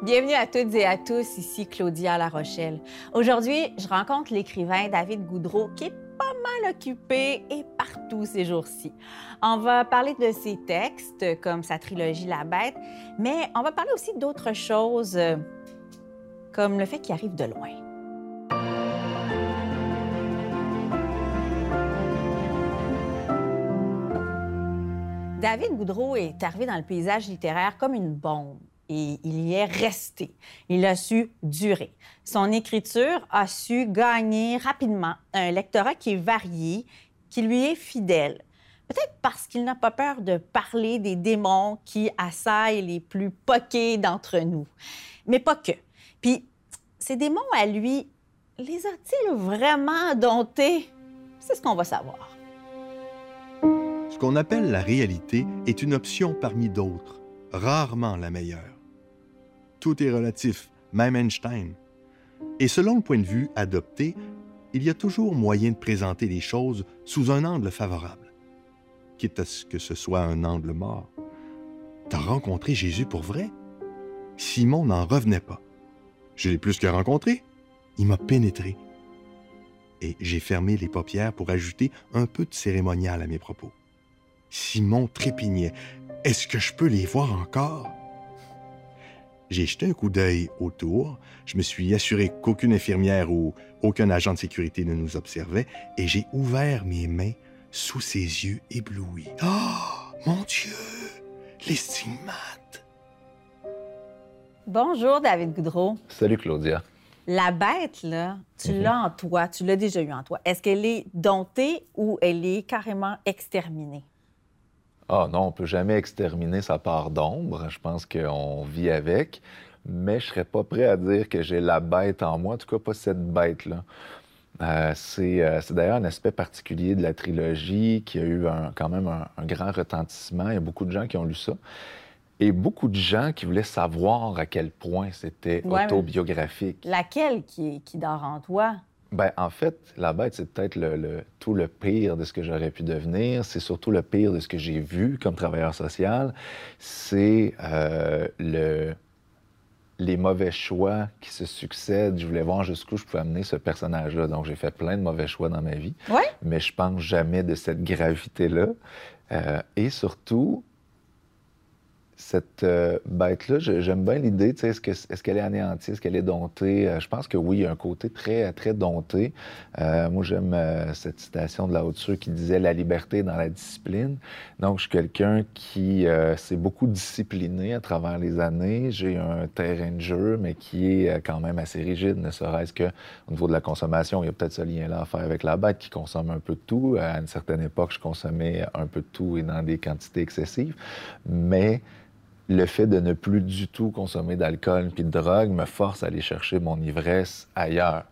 Bienvenue à toutes et à tous, ici Claudia La Rochelle. Aujourd'hui, je rencontre l'écrivain David Goudreau qui est pas mal occupé et partout ces jours-ci. On va parler de ses textes, comme sa trilogie La Bête, mais on va parler aussi d'autres choses, euh, comme le fait qu'il arrive de loin. David Goudreau est arrivé dans le paysage littéraire comme une bombe et il y est resté. Il a su durer. Son écriture a su gagner rapidement un lectorat qui est varié, qui lui est fidèle. Peut-être parce qu'il n'a pas peur de parler des démons qui assaillent les plus poqués d'entre nous. Mais pas que. Puis, ces démons à lui, les a-t-il vraiment domptés? C'est ce qu'on va savoir. Ce qu'on appelle la réalité est une option parmi d'autres, rarement la meilleure. Tout est relatif, même Einstein. Et selon le point de vue adopté, il y a toujours moyen de présenter les choses sous un angle favorable, quitte à ce que ce soit un angle mort. T'as rencontré Jésus pour vrai? Simon n'en revenait pas. Je l'ai plus que rencontré. Il m'a pénétré. Et j'ai fermé les paupières pour ajouter un peu de cérémonial à mes propos. Simon trépignait. Est-ce que je peux les voir encore? J'ai jeté un coup d'œil autour, je me suis assuré qu'aucune infirmière ou aucun agent de sécurité ne nous observait et j'ai ouvert mes mains sous ses yeux éblouis. Oh, mon Dieu, les stigmates! Bonjour, David Goudreau. Salut, Claudia. La bête, là, tu Mhm. l'as en toi, tu l'as déjà eu en toi. Est-ce qu'elle est domptée ou elle est carrément exterminée? Ah non, on peut jamais exterminer sa part d'ombre. Je pense qu'on vit avec. Mais je serais pas prêt à dire que j'ai la bête en moi, en tout cas pas cette bête-là. Euh, c'est euh, c'est d'ailleurs un aspect particulier de la trilogie qui a eu un- quand même un, un grand retentissement. Il y a beaucoup de gens qui ont lu ça. Et beaucoup de gens qui voulaient savoir à quel point c'était Ouais, autobiographique. Laquelle qui, qui dort en toi? Ben, en fait, la bête, c'est peut-être le, le- tout le pire de ce que j'aurais pu devenir. C'est surtout le pire de ce que j'ai vu comme travailleur social. C'est euh, le, les mauvais choix qui se succèdent. Je voulais voir jusqu'où je pouvais amener ce personnage-là. Donc, j'ai fait plein de mauvais choix dans ma vie. Oui? Mais je pense jamais de cette gravité-là. Euh, et surtout, cette euh, bête-là, j'aime bien l'idée, est-ce que- est-ce qu'elle est anéantie, est-ce qu'elle est domptée? Euh, je pense que oui, il y a un côté très, très dompté. Euh, moi, j'aime cette citation de la Haute qui disait « La liberté dans la discipline ». Donc, je suis quelqu'un qui s'est beaucoup discipliné à travers les années. J'ai un terrain de jeu, mais qui est quand même assez rigide, ne serait-ce qu'au niveau de la consommation. Il y a peut-être ce lien-là à faire avec la bête qui consomme un peu de tout. À une certaine époque, je consommais un peu de tout et dans des quantités excessives. Mais le fait de ne plus du tout consommer d'alcool puis de drogue me force à aller chercher mon ivresse ailleurs.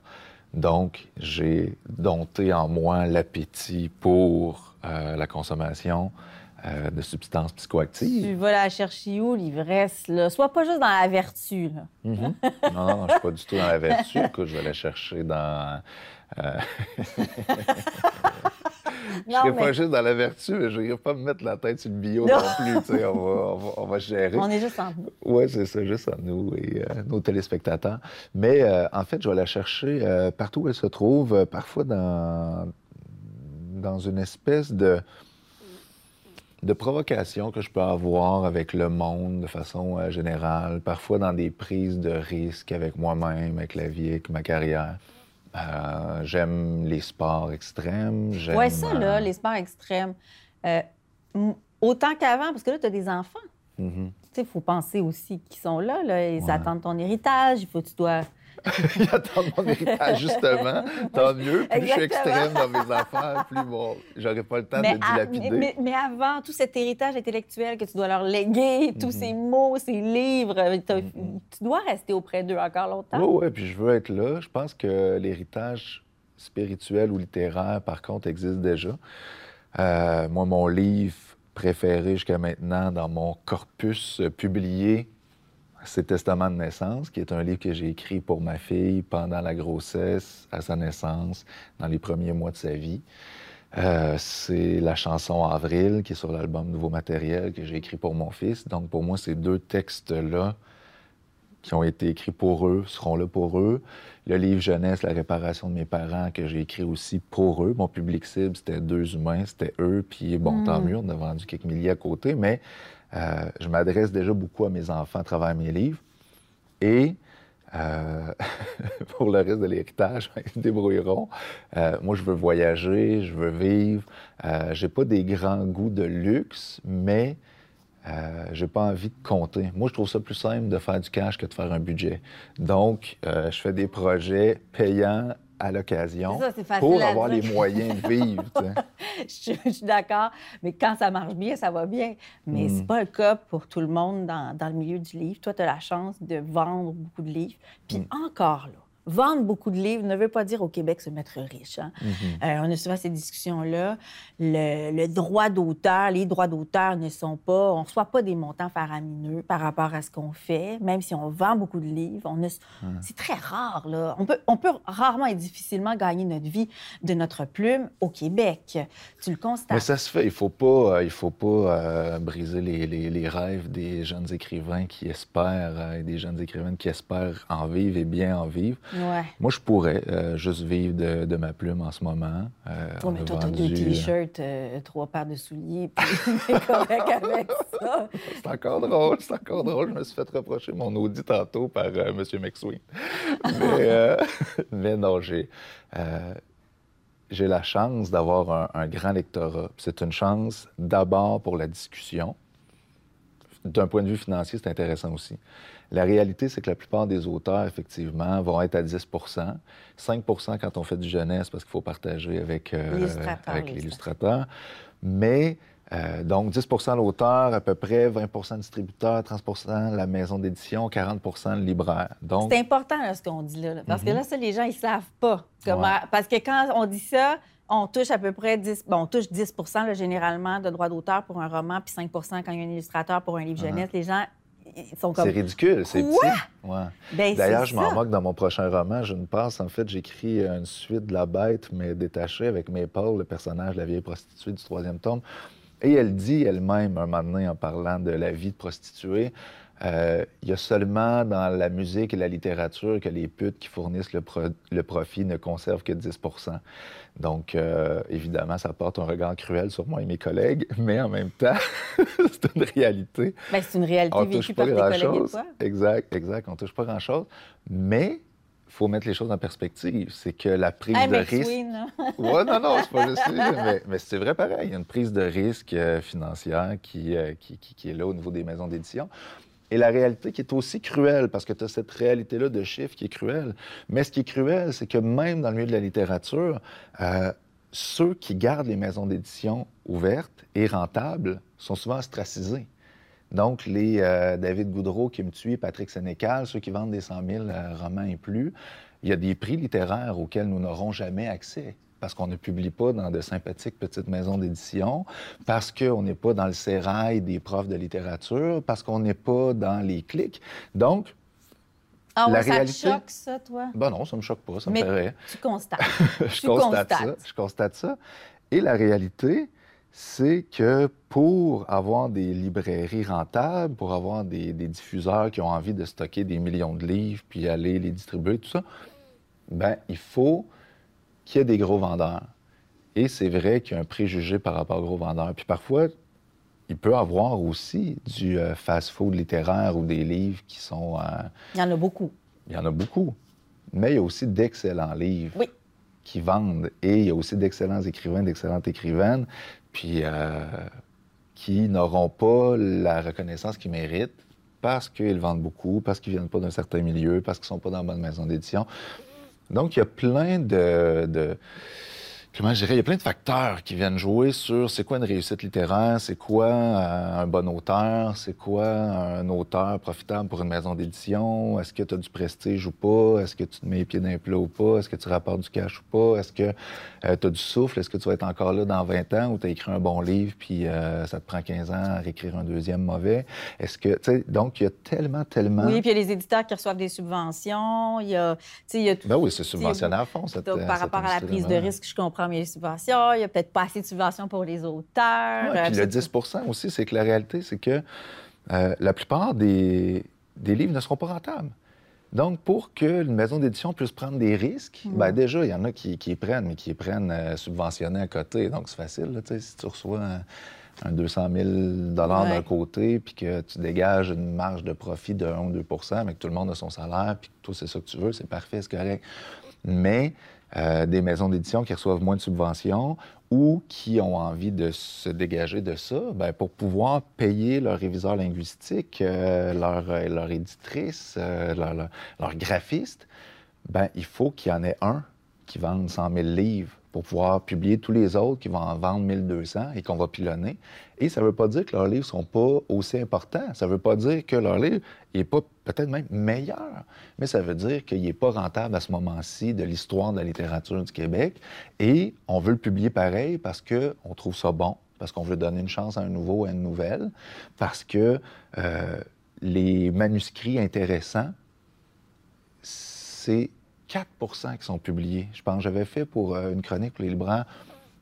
Donc, j'ai dompté en moi l'appétit pour euh, la consommation euh, de substances psychoactives. Tu vas la chercher où, l'ivresse? là? Sois pas juste dans la vertu. Là. Mhm. Non, non, je suis pas du tout dans la vertu. Écoute, je vais la chercher dans. Euh, je Non, serais mais pas juste dans la vertu, mais je vais pas me mettre la tête sur le bio non, Non. plus. tu sais, On va, on, va, on va gérer. on est juste entre nous. Oui, c'est ça, juste à nous et euh, nos téléspectateurs. Mais euh, en fait, je vais la chercher partout où elle se trouve, parfois dans, dans une espèce de, de provocation que je peux avoir avec le monde de façon euh, générale, parfois dans des prises de risques avec moi-même, avec la vie, avec ma carrière. Euh, j'aime les sports extrêmes. Ouais, ça, là, euh, les sports extrêmes. Euh, autant qu'avant, parce que là, tu as des enfants. mhm. Tu sais, il faut penser aussi qu'ils sont là, là. Ils Ouais. attendent ton héritage. Il faut que tu dois. Ils attendent mon héritage, justement. Tant mieux. Plus je suis extrême dans mes affaires, plus bon, j'aurai pas le temps Mais, de à- dilapider. mais- mais- mais avant, tout cet héritage intellectuel que tu dois leur léguer, tous Mhm. ces mots, ces livres, euh, Mhm. tu dois rester auprès d'eux encore longtemps. Oui, oui, puis je veux être là. Je pense que l'héritage spirituel ou littéraire, par contre, existe déjà. Euh, moi, mon livre préféré jusqu'à maintenant dans mon corpus euh, publié, c'est Testament de naissance, qui est un livre que j'ai écrit pour ma fille pendant la grossesse, à sa naissance, dans les premiers mois de sa vie. Euh, c'est la chanson Avril, qui est sur l'album Nouveau Matériel, que j'ai écrit pour mon fils. Donc, pour moi, ces deux textes-là qui ont été écrits pour eux seront là pour eux. Le livre jeunesse, La réparation de mes parents, que j'ai écrit aussi pour eux. Mon public cible, c'était deux humains, c'était eux. Puis bon, tant mieux, on a vendu quelques milliers à côté, mais euh, je m'adresse déjà beaucoup à mes enfants à travers mes livres. Et euh, pour le reste de l'héritage, ils se débrouilleront. Euh, moi, je veux voyager, je veux vivre. J'ai pas des grands goûts de luxe, mais euh, j'ai pas envie de compter. Moi, je trouve ça plus simple de faire du cash que de faire un budget. Donc, je fais des projets payants à l'occasion pour avoir les moyens de vivre. je suis d'accord, mais quand ça marche bien, ça va bien. Mais Mm. c'est pas le cas pour tout le monde dans, dans le milieu du livre. Toi, tu as la chance de vendre beaucoup de livres. Puis Mm. encore là, vendre beaucoup de livres ne veut pas dire au Québec se mettre riche. hein. Mm-hmm. Euh, on a souvent ces discussions-là. Le, le droit d'auteur, les droits d'auteur ne sont pas, on ne reçoit pas des montants faramineux par rapport à ce qu'on fait, même si on vend beaucoup de livres. On a- C'est très rare, là. On peut, on peut rarement et difficilement gagner notre vie de notre plume au Québec. Tu le constates. Mais ça se fait. Il faut pas, euh, il faut pas euh, briser les, les- les rêves des jeunes écrivains qui espèrent, euh, et des jeunes écrivaines qui espèrent en vivre et bien en vivre. Ouais. Moi, je pourrais euh, juste vivre de, de ma plume en ce moment. Euh, Oh, mais a toi, t'as deux euh, t-shirts, euh, trois paires de souliers, puis correct avec ça. C'est encore drôle, c'est encore drôle. Je me suis fait reprocher mon audit tantôt par M. McSween. Mais, mais non, j'ai, j'ai la chance d'avoir un, un grand lectorat. C'est une chance d'abord pour la discussion. D'un point de vue financier, c'est intéressant aussi. La réalité, c'est que la plupart des auteurs, effectivement, vont être à 10% 5% quand on fait du jeunesse, parce qu'il faut partager avec, euh, L'illustrateur. Mais, euh, donc, 10 l'auteur, à peu près 20 le distributeur, 30 la maison d'édition, 40 le libraire. Donc, C'est important, là, ce qu'on dit là, parce que là, ça, les gens, ils savent pas. comment- Ouais. Parce que quand on dit ça, on touche à peu près 10, bon, on touche 10 là, généralement de droits d'auteur pour un roman, puis 5% quand il y a un illustrateur pour un livre jeunesse. Les gens, ils sont c'est ridicule, c'est petit. Ouais. Ben, D'ailleurs, je m'en moque dans mon prochain roman. J'ai une passe. En fait, j'écris une suite de La Bête, mais détachée avec Maple, le personnage de la vieille prostituée du troisième tome. Et elle dit elle-même, un moment donné, en parlant de la vie de prostituée, euh, il y a seulement dans la musique et la littérature que les putes qui fournissent le, pro- le profit ne conservent que 10% Donc, euh, évidemment, ça porte un regard cruel sur moi et mes collègues, mais en même temps, c'est une réalité. Ben, c'est une réalité On vécue touche par pas tes collègues et grand-chose. toi. Exact, exact. On touche pas grand-chose. Mais il faut mettre les choses en perspective. C'est que la prise Hey, de risque. McSween, là. Ouais, non, non, c'est pas juste mais, mais c'est vrai pareil. Il y a une prise de risque euh, financière qui, euh, qui, qui- qui est là au niveau des maisons d'édition. Et la réalité qui est aussi cruelle, parce que tu as cette réalité-là de chiffres qui est cruelle. Mais ce qui est cruel, c'est que même dans le milieu de la littérature, euh, ceux qui gardent les maisons d'édition ouvertes et rentables sont souvent ostracisés. Donc, les euh, David Goudreau, Kim Thuy, Patrick Sénécal, ceux qui vendent des 100 000 euh, romans et plus, il y a des prix littéraires auxquels nous n'aurons jamais accès parce qu'on ne publie pas dans de sympathiques petites maisons d'édition, parce qu'on n'est pas dans le sérail des profs de littérature, parce qu'on n'est pas dans les clics. Donc, Ah La ça réalité- te choque, ça, toi? ben non, ça me choque pas, ça me Mais tu constates. je Tu constate ça. Je constate ça. Et la réalité, c'est que pour avoir des librairies rentables, pour avoir des, des diffuseurs qui ont envie de stocker des millions de livres puis aller les distribuer, tout ça, ben il faut qu'il y ait des gros vendeurs. Et c'est vrai qu'il y a un préjugé par rapport aux gros vendeurs. Puis parfois, il peut y avoir aussi du euh, fast-food littéraire ou des livres qui sont... euh, Il y en a beaucoup. il y en a beaucoup. Mais il y a aussi d'excellents livres Oui. qui vendent. Et il y a aussi d'excellents écrivains, d'excellentes écrivaines, puis euh, qui n'auront pas la reconnaissance qu'ils méritent parce qu'ils vendent beaucoup, parce qu'ils viennent pas d'un certain milieu, parce qu'ils sont pas dans la bonne maison d'édition. Donc, il y a plein de... Comment je dirais, il y a plein de facteurs qui viennent jouer sur c'est quoi une réussite littéraire, c'est quoi euh, un bon auteur, c'est quoi un auteur profitable pour une maison d'édition, est-ce que tu as du prestige ou pas, est-ce que tu te mets les pieds d'un plat ou pas, est-ce que tu rapportes du cash ou pas, est-ce que tu as du souffle, est-ce que tu vas être encore là dans 20 ans ou tu as écrit un bon livre puis euh, ça te prend 15 ans à réécrire un deuxième mauvais? Est-ce que, tu sais, donc il y a tellement, tellement... Oui, puis il y a les éditeurs qui reçoivent des subventions. Il y a, tu sais, il y a tout. Ben oui, c'est subventionné à fond, cette Donc, euh, par cette rapport à la prise de industrie-là. risque, je comprends mieux les subventions. Il n'y a peut-être pas assez de subventions pour les auteurs. Ouais, Euh, puis le c'est- 10% aussi, c'est que la réalité, c'est que euh, la plupart des, des livres ne seront pas rentables. Donc, pour qu'une maison d'édition puisse prendre des risques, ben déjà, il y en a qui, qui les prennent, mais qui les prennent euh, subventionnés à côté. Donc, c'est facile. Là, si tu reçois un, 200 000 d'un côté, puis que tu dégages une marge de profit de 1 ou 2% mais que tout le monde a son salaire, puis que toi, c'est ça que tu veux, c'est parfait, c'est correct. Mais euh, des maisons d'édition qui reçoivent moins de subventions ou qui ont envie de se dégager de ça, bien, pour pouvoir payer leur réviseur linguistique, euh, leur, euh, leur, éditrice, leur, leur, graphiste, bien, il faut qu'il y en ait un qui vende 100 000 livres pour pouvoir publier tous les autres qui vont en vendre 1200 et qu'on va pilonner. Et ça ne veut pas dire que leurs livres ne sont pas aussi importants. Ça ne veut pas dire que leur livre n'est pas peut-être même meilleur, mais ça veut dire qu'il n'est pas rentable à ce moment-ci de l'histoire de la littérature du Québec. Et on veut le publier pareil parce qu'on trouve ça bon, parce qu'on veut donner une chance à un nouveau, à une nouvelle, parce que euh, les manuscrits intéressants, c'est 4% qui sont publiés. Je pense j'avais fait pour euh, une chronique pour les Librants.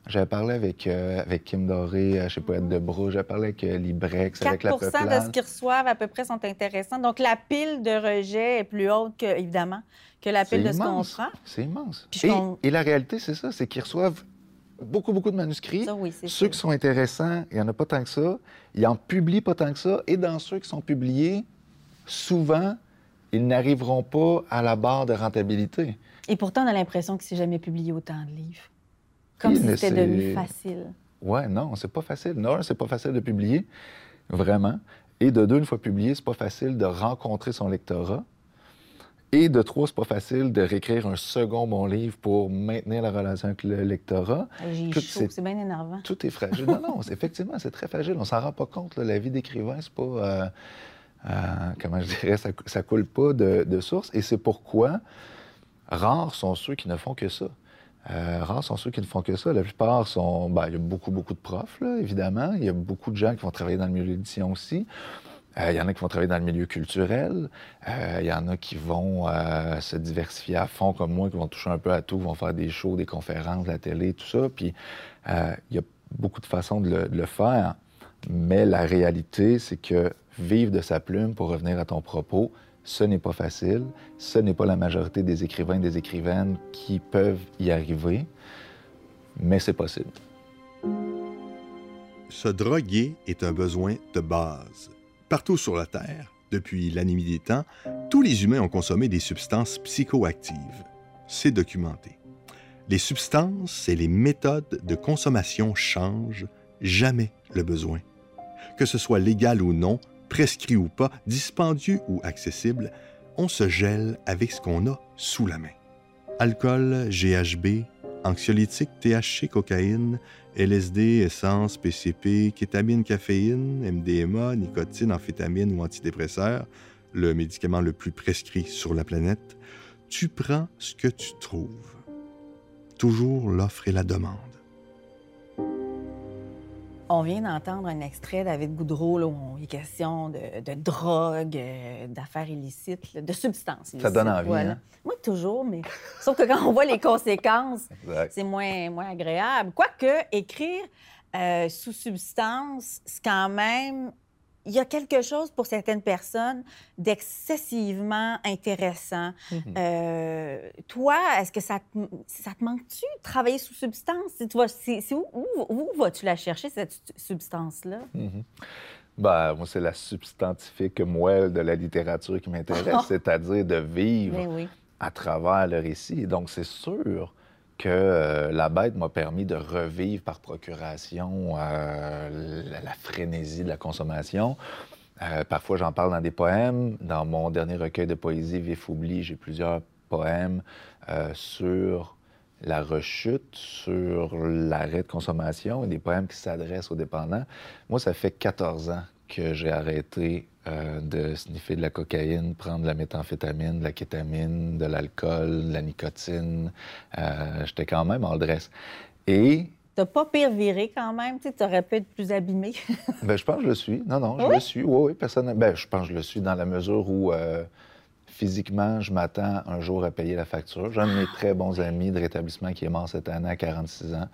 J'avais parlé avec, euh, avec Kim Doré, euh, je sais pas, de Brou, j'avais parlé avec Librex, avec la de ce qu'ils reçoivent à peu près sont intéressants. Donc, la pile de rejet est plus haute, que, évidemment, que la pile de ce qu'on prend. C'est immense. Et, et, la réalité, c'est ça, c'est qu'ils reçoivent beaucoup, beaucoup de manuscrits. Ça, oui, ceux qui sont intéressants, il n'y en a pas tant que ça. Ils en publient pas tant que ça. Et dans ceux qui sont publiés, souvent, ils n'arriveront pas à la barre de rentabilité. Et pourtant, on a l'impression que c'est jamais publié autant de livres. Comme si c'était devenu facile. Ouais, non, c'est pas facile. Non, c'est pas facile de publier, vraiment. Et de deux, une fois publié, c'est pas facile de rencontrer son lectorat. Et de trois, c'est pas facile de réécrire un second bon livre pour maintenir la relation avec le lectorat. J'ai chaud, c'est bien énervant. Tout est fragile. non, non, effectivement, c'est très fragile. On s'en rend pas compte. La vie d'écrivain, c'est pas... Euh, euh, comment je dirais, ça, ça coule pas de, source. Et c'est pourquoi rares sont ceux qui ne font que ça. Euh, rares sont ceux qui ne font que ça. La plupart sont. Ben, il y a beaucoup, beaucoup de profs, évidemment. Il y a beaucoup de gens qui vont travailler dans le milieu de l'édition aussi. Euh, il y en a qui vont travailler dans le milieu culturel. il y en a qui vont se diversifier à fond, comme moi, qui vont toucher un peu à tout, qui vont faire des shows, des conférences, la télé, tout ça. Puis il y a beaucoup de façons de le faire. Mais la réalité, c'est que vivre de sa plume, pour revenir à ton propos, ce n'est pas facile. Ce n'est pas la majorité des écrivains et des écrivaines qui peuvent y arriver, mais c'est possible. Se droguer est un besoin de base. Partout sur la Terre, depuis la nuit des temps, tous les humains ont consommé des substances psychoactives. C'est documenté. Les substances et les méthodes de consommation changent, jamais le besoin. Que ce soit légal ou non, prescrit ou pas, dispendieux ou accessible, on se gèle avec ce qu'on a sous la main. Alcool, GHB, anxiolytique, THC, cocaïne, LSD, essence, PCP, kétamine, caféine, MDMA, nicotine, amphétamine ou antidépresseur, le médicament le plus prescrit sur la planète, tu prends ce que tu trouves. Toujours l'offre et la demande. On vient d'entendre un extrait David Goudreau où il est question de, drogue, euh, d'affaires illicites, de substances Ça donne envie, hein? Moi, toujours, mais sauf que quand on voit les conséquences, c'est moins, moins agréable. Quoique, écrire euh, sous substance, c'est quand même il y a quelque chose pour certaines personnes d'excessivement intéressant. Mhm. euh, toi, est-ce que ça te, ça te manque-tu de travailler sous substance? Tu vois, où, où, vas-tu la chercher, cette substance-là? Mhm. Ben, moi, c'est la substantifique moelle de la littérature qui m'intéresse, c'est-à-dire de vivre ben à travers le récit. Donc, c'est sûr que euh, la bête m'a permis de revivre par procuration euh, la, frénésie de la consommation. Euh, parfois, j'en parle dans des poèmes. Dans mon dernier recueil de poésie, Vif Oubli, j'ai plusieurs poèmes sur la rechute, sur l'arrêt de consommation et des poèmes qui s'adressent aux dépendants. Moi, ça fait 14 ans que j'ai arrêté euh, de sniffer de la cocaïne, prendre de la méthamphétamine, de la kétamine, de l'alcool, de la nicotine. Euh, j'étais quand même en dresse. Et T'as pas pire viré quand même? Tu aurais pu être plus abîmé. ben, je pense que je le suis. Non, non, je le suis. Oui, oui, personne. Ben, je pense que je le suis dans la mesure où euh, physiquement, je m'attends un jour à payer la facture. J'ai un de mes très bons amis de rétablissement qui est mort cette année à 46 ans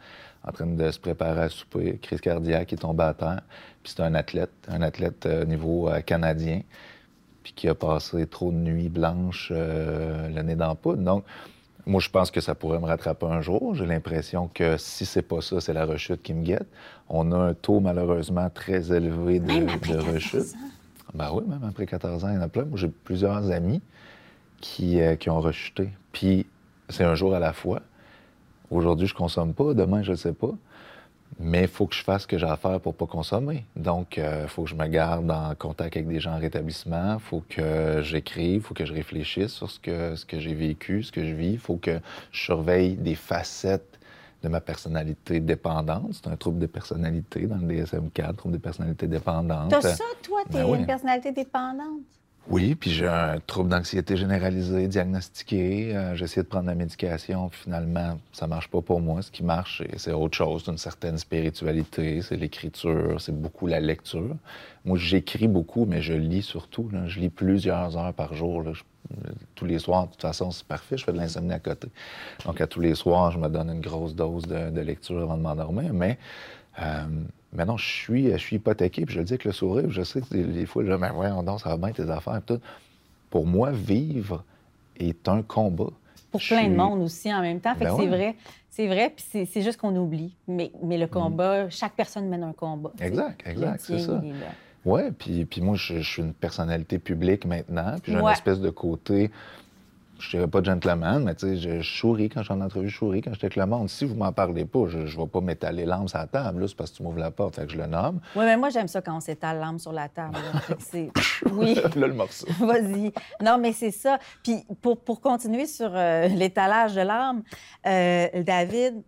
en train de se préparer à souper, crise cardiaque, il est tombé à terre. Puis c'est un athlète, un athlète au euh, niveau euh, canadien. puis qui a passé trop de nuits blanches euh, l'année dans poudre. Donc, moi, je pense que ça pourrait me rattraper un jour. J'ai l'impression que si c'est pas ça, c'est la rechute qui me guette. On a un taux, malheureusement, très élevé de, Même après de 14 rechute. ans. Ben oui, même après 14 ans, il y en a plein. Moi, j'ai plusieurs amis qui, euh, qui ont rechuté. Puis, c'est un jour à la fois. Aujourd'hui, je consomme pas. Demain, je ne sais pas. Mais il faut que je fasse ce que j'ai à faire pour pas consommer. Donc, il faut que je me garde en contact avec des gens en rétablissement. Il faut que j'écrive, il faut que je réfléchisse sur ce que, ce que j'ai vécu, ce que je vis. Il faut que je surveille des facettes de ma personnalité dépendante. C'est un trouble de personnalité dans le DSM-4, trouble de personnalité dépendante. T'as ça, toi, t'es Ben oui. une personnalité dépendante? Oui, puis j'ai un trouble d'anxiété généralisé diagnostiqué. Euh, essayé de prendre la médication, puis finalement, ça marche pas pour moi. Ce qui marche, c'est- autre chose, c'est une certaine spiritualité, c'est l'écriture, c'est beaucoup la lecture. Moi, j'écris beaucoup, mais je lis surtout. là. Je lis plusieurs heures par jour. là. Je- tous les soirs, de toute façon, c'est parfait. Je fais de l'insomnie à côté. Donc, à tous les soirs, je me donne une grosse dose de, de lecture avant de m'endormir. Mais euh, maintenant, je suis, je suis hypothéqué, puis je le dis avec le sourire. Je sais que des, fois, je dis, mais voyons donc, ça va bien tes affaires. tout. Pour moi, vivre est un combat. Pour Je plein de monde aussi en même temps. Fait Ben que c'est ouais. vrai. C'est vrai, puis c'est- juste qu'on oublie. Mais, mais le combat, chaque personne mène un combat. Exact, exact, c'est ça. Ouais, puis, puis moi, je, je suis une personnalité publique maintenant, puis j'ai une espèce de côté, je dirais pas gentleman, mais tu sais, je, je souris quand je suis en entrevue, je souris quand j'étais avec le monde. Si vous m'en parlez pas, je, je vais pas m'étaler l'âme sur la table, c'est parce que tu m'ouvres la porte, fait que je le nomme. Oui, mais moi, j'aime ça quand on s'étale l'âme sur la table. là. Oui. là, le morceau. Vas-y. Non, mais c'est ça. Puis pour, pour continuer sur euh, l'étalage de l'âme, euh, David,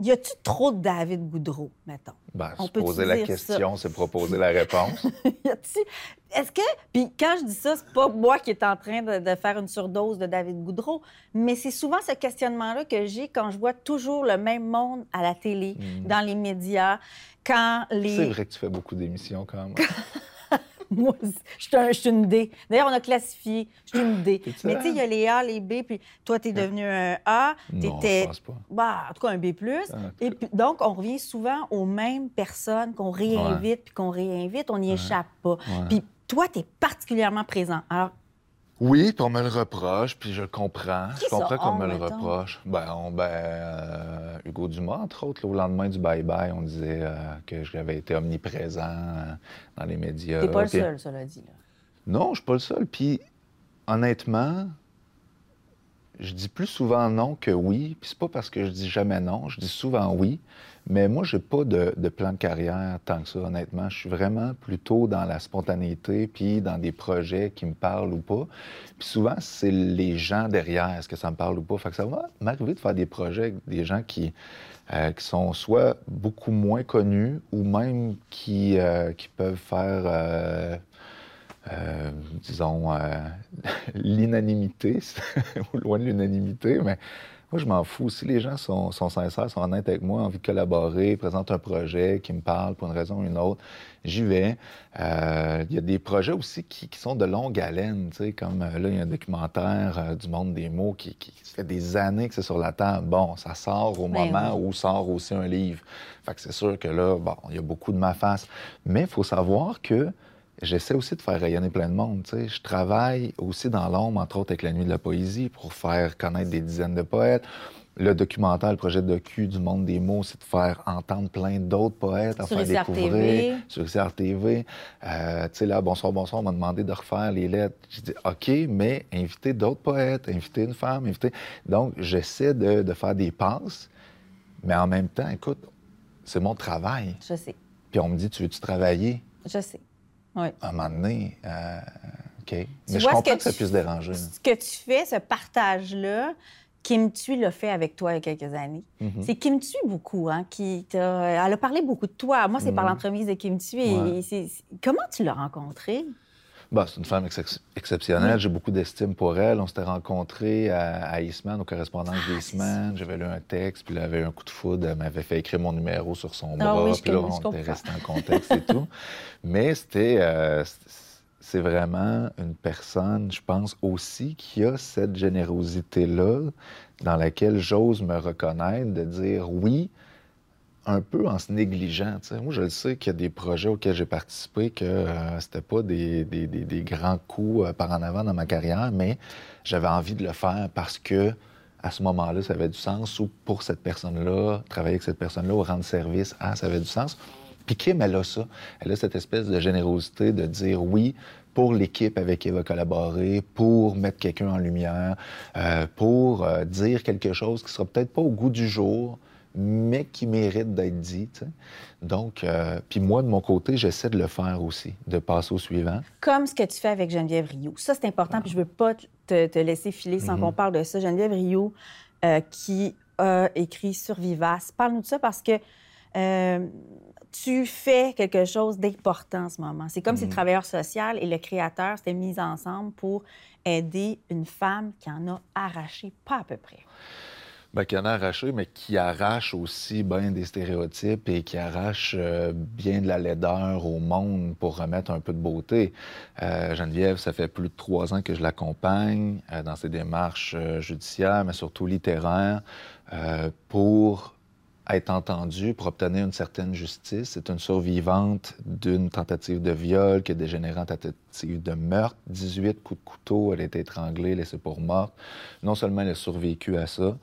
y a-tu trop de David Goudreau, mettons? Ben, On se peut-tu poser la question, c'est proposer la réponse. Y a-tu- Est-ce que. Puis quand je dis ça, c'est pas moi qui est en train de, de faire une surdose de David Goudreau, mais c'est souvent ce questionnement-là que j'ai quand je vois toujours le même monde à la télé, Mm. dans les médias, quand les. C'est vrai que tu fais beaucoup d'émissions quand même. Moi, aussi, je suis un- suis une D. D'ailleurs, on a classifié. Je suis une D. Mais tu sais, il y a les A, les B, puis toi, tu es devenu un A. non, t'étais- je pense pas. Bah, en tout cas, un B. Ah, Et puis, donc, on revient souvent aux mêmes personnes qu'on réinvite puis qu'on réinvite. On n'y échappe pas. Ouais. Puis toi, tu es particulièrement présent. Alors, Oui, puis on me le reproche, puis je le comprends. Qui je comprends qu'on on, me le mettons? reproche. Ben, on- ben, euh, Hugo Dumas, entre autres, là, au lendemain du bye-bye, on disait euh, que j'avais été omniprésent euh, dans les médias. tu pas le seul, cela dit. Là. Non, je suis pas le seul. Puis, honnêtement, je dis plus souvent non que oui. Puis c'est pas parce que je dis jamais non, je dis souvent oui. Mais moi, j'ai pas de, plan de carrière tant que ça, honnêtement. Je suis vraiment plutôt dans la spontanéité, puis dans des projets qui me parlent ou pas. Puis souvent, c'est les gens derrière, est-ce que ça me parle ou pas? Fait que ça va m'arriver de faire des projets avec des gens qui, euh, qui sont soit beaucoup moins connus ou même qui, euh, qui peuvent faire... euh, euh, disons, euh, l'inanimité, ou loin de l'unanimité, mais moi, je m'en fous. Si les gens sont, sont sincères, sont honnêtes avec moi, ont envie de collaborer, présentent un projet qui me parle pour une raison ou une autre, j'y vais. Euh, Il y a des projets aussi qui, qui sont de longue haleine, tu sais, comme euh, là, il y a un documentaire du monde des mots qui, fait des années que c'est sur la table. Bon, ça sort au Ben moment oui. où sort aussi un livre. Fait que c'est sûr que là, bon, il y a beaucoup de ma face. Mais il faut savoir que J'essaie aussi de faire rayonner plein de monde. tu sais. Je travaille aussi dans l'ombre, entre autres avec la Nuit de la Poésie, pour faire connaître des dizaines de poètes. Le documentaire, le projet de docu du monde des mots, c'est de faire entendre plein d'autres poètes, à Sur faire découvrir TV. sur ICR TV. Euh, tu sais, là, Bonsoir, bonsoir, on m'a demandé de refaire les lettres. J'ai dit, OK, mais inviter d'autres poètes, inviter une femme, inviter... Donc, j'essaie de, de faire des passes, mais en même temps, écoute, c'est mon travail. Je sais. Puis on me dit, tu veux-tu travailler? Je sais. Oui. à un moment donné, euh, OK. Mais je comprends que que, ça tu- puisse déranger. Ce que tu fais, ce partage-là, Kim Tui l'a fait avec toi il y a quelques années. Mhm. C'est Kim Tui beaucoup, hein, qui t'a... Elle a parlé beaucoup de toi. Moi, c'est par Mhm. l'entremise de Kim Tui. Ouais. et Comment tu l'as rencontrée? Bah, c'est une femme ex- exceptionnelle. J'ai beaucoup d'estime pour elle. On s'était rencontrés à, à Eastman, aux correspondances Ah, d'Eastman. J'avais lu un texte, puis elle avait eu un coup de foudre. Elle m'avait fait écrire mon numéro sur son Ah bras. oui, puis là, on était resté en contexte et tout. Mais c'était... euh, c'est vraiment une personne, je pense, aussi qui a cette générosité-là dans laquelle j'ose me reconnaître, de dire oui, un peu en se négligeant. Moi, je le sais qu'il y a des projets auxquels j'ai participé que euh, c'était pas des, grands coups euh, par en avant dans ma carrière, mais j'avais envie de le faire parce que à ce moment-là, ça avait du sens, ou pour cette personne-là, travailler avec cette personne-là ou rendre service ça avait du sens. Puis Kim, elle a ça. Elle a cette espèce de générosité de dire oui pour l'équipe avec qui elle va collaborer, pour mettre quelqu'un en lumière, euh, pour dire quelque chose qui sera peut-être pas au goût du jour, mais qui mérite d'être dit. Donc, euh, puis moi, de mon côté, j'essaie de le faire aussi, de passer au suivant. Comme ce que tu fais avec Geneviève Rio. Ça, c'est important, puis je veux pas te, laisser filer sans mhm. qu'on parle de ça. Geneviève Rio, euh, qui a écrit sur Vivace. Parle-nous de ça parce que euh, tu fais quelque chose d'important en ce moment. C'est comme si le mhm. travailleur social et le créateur s'étaient mis ensemble pour aider une femme qui en a arraché pas à peu près. Bien, qui en a arraché, mais qui arrache aussi bien des stéréotypes et qui arrache euh, bien de la laideur au monde pour remettre un peu de beauté. Euh, Geneviève, ça fait plus de trois ans que je l'accompagne euh, dans ses démarches judiciaires, mais surtout littéraires, pour être entendue pour obtenir une certaine justice. C'est une survivante d'une tentative de viol qui a dégénéré en tentative de meurtre. 18 coups de couteau, elle a été étranglée, laissée pour morte. Non seulement elle a survécu à ça,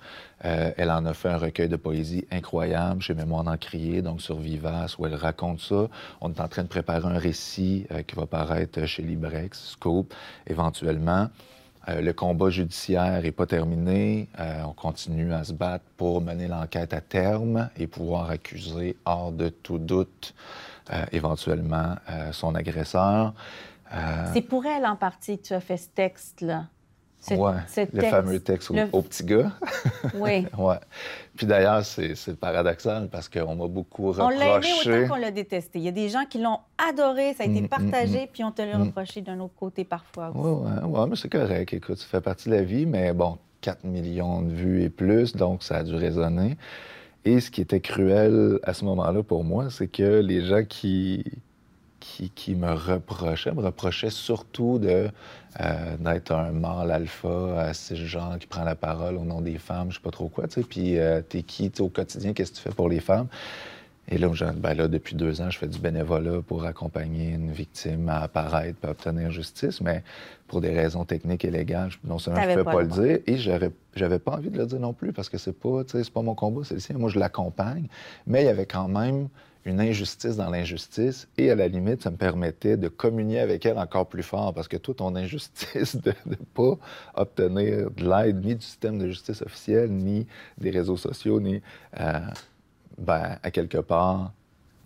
euh, elle en a fait un recueil de poésie incroyable chez Mémoire d'Encrier, donc sur Vivace, où elle raconte ça. On est en train de préparer un récit euh, qui va paraître chez Librex, Scope, éventuellement. Euh, le combat judiciaire n'est pas terminé. Euh, on continue à se battre pour mener l'enquête à terme et pouvoir accuser hors de tout doute euh, éventuellement son agresseur. C'est pour elle en partie que tu as fait ce texte-là. Oui, le fameux texte au, petit gars. Oui. ouais. Puis d'ailleurs, c'est paradoxal parce qu'on m'a beaucoup reproché. On l'a aimé autant qu'on l'a détesté. Il y a des gens qui l'ont adoré, ça a été mm, mm, partagé, mm. puis on te l'a reproché d'un autre côté parfois aussi. Oui, ouais, ouais, mais c'est correct. Écoute, ça fait partie de la vie, mais bon, 4 millions de vues et plus, donc ça a dû résonner. Et ce qui était cruel à ce moment-là pour moi, c'est que les gens qui, qui, me reprochait, me reprochait surtout de, euh, d'être un mâle alpha, ce genre qui prend la parole au nom des femmes, je sais pas trop quoi, tu sais. Puis euh, t'es qui, au quotidien, qu'est-ce que tu fais pour les femmes? Et là, ben là, depuis deux ans, je fais du bénévolat pour accompagner une victime à apparaître et à obtenir justice, mais pour des raisons techniques et légales, non seulement je ne peux pas, le dire, et j'avais pas envie de le dire non plus parce que c'est pas, c'est pas mon combat, c'est le sien. Moi, je l'accompagne, mais il y avait quand même une injustice dans l'injustice et à la limite, ça me permettait de communier avec elle encore plus fort parce que toute ton injustice de ne pas obtenir de l'aide ni du système de justice officiel, ni des réseaux sociaux, ni, euh, ben, à quelque part,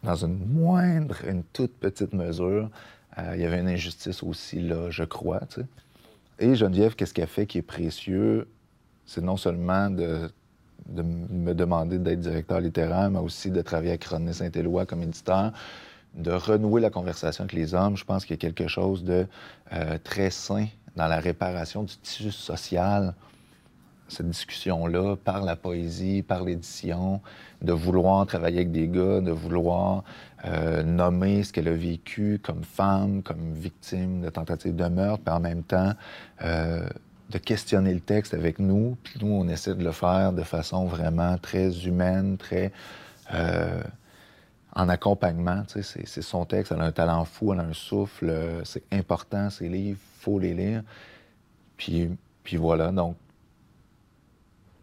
dans une moindre, une toute petite mesure, euh, il y avait une injustice aussi là, je crois. Tu sais. Et Geneviève, qu'est-ce qu'elle fait qui est précieux? C'est non seulement de me demander d'être directeur littéraire, mais aussi de travailler avec René Saint-Éloi comme éditeur, de renouer la conversation avec les hommes. Je pense qu'il y a quelque chose de euh, très sain dans la réparation du tissu social, cette discussion-là, par la poésie, par l'édition, de vouloir travailler avec des gars, de vouloir euh, nommer ce qu'elle a vécu comme femme, comme victime de tentative de meurtre, puis en même temps euh, de questionner le texte avec nous. Puis nous, on essaie de le faire de façon vraiment très humaine, très euh, en accompagnement. Tu sais, c'est son texte, elle a un talent fou, elle a un souffle. C'est important, ces livres, faut les lire. Puis, puis voilà, donc...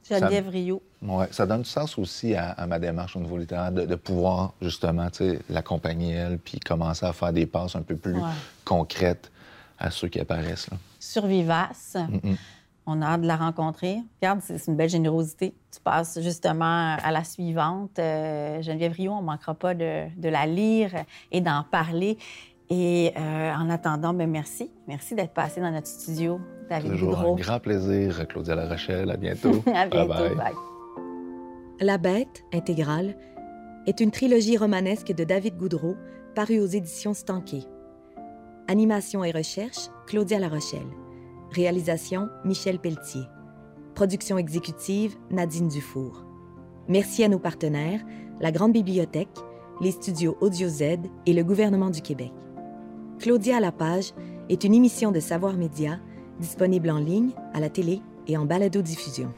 Geneviève Rio. Oui, ça donne du sens aussi à, ma démarche au niveau littéraire, de, pouvoir justement l'accompagner, elle, puis commencer à faire des passes un peu plus concrètes à ceux qui apparaissent. Là. Survivace. On a hâte de la rencontrer. Regarde, c'est une belle générosité. Tu passes justement à la suivante. Euh, Geneviève Rio, on ne manquera pas de, la lire et d'en parler. Et euh, en attendant, ben merci. Merci d'être passé dans notre studio, David Toujours un grand plaisir, Claudia La Rochelle. À bientôt. à bientôt. Bye. La Bête, intégrale, est une trilogie romanesque de David Goudreau, parue aux éditions Stanquet. Animation et recherche, Claudia Larochelle. Réalisation, Michel Pelletier. Production exécutive, Nadine Dufour. Merci à nos partenaires, la Grande Bibliothèque, les studios Audio Z et le gouvernement du Québec. Claudia à la page est une émission de Savoir Média disponible en ligne, à la télé et en balado-diffusion.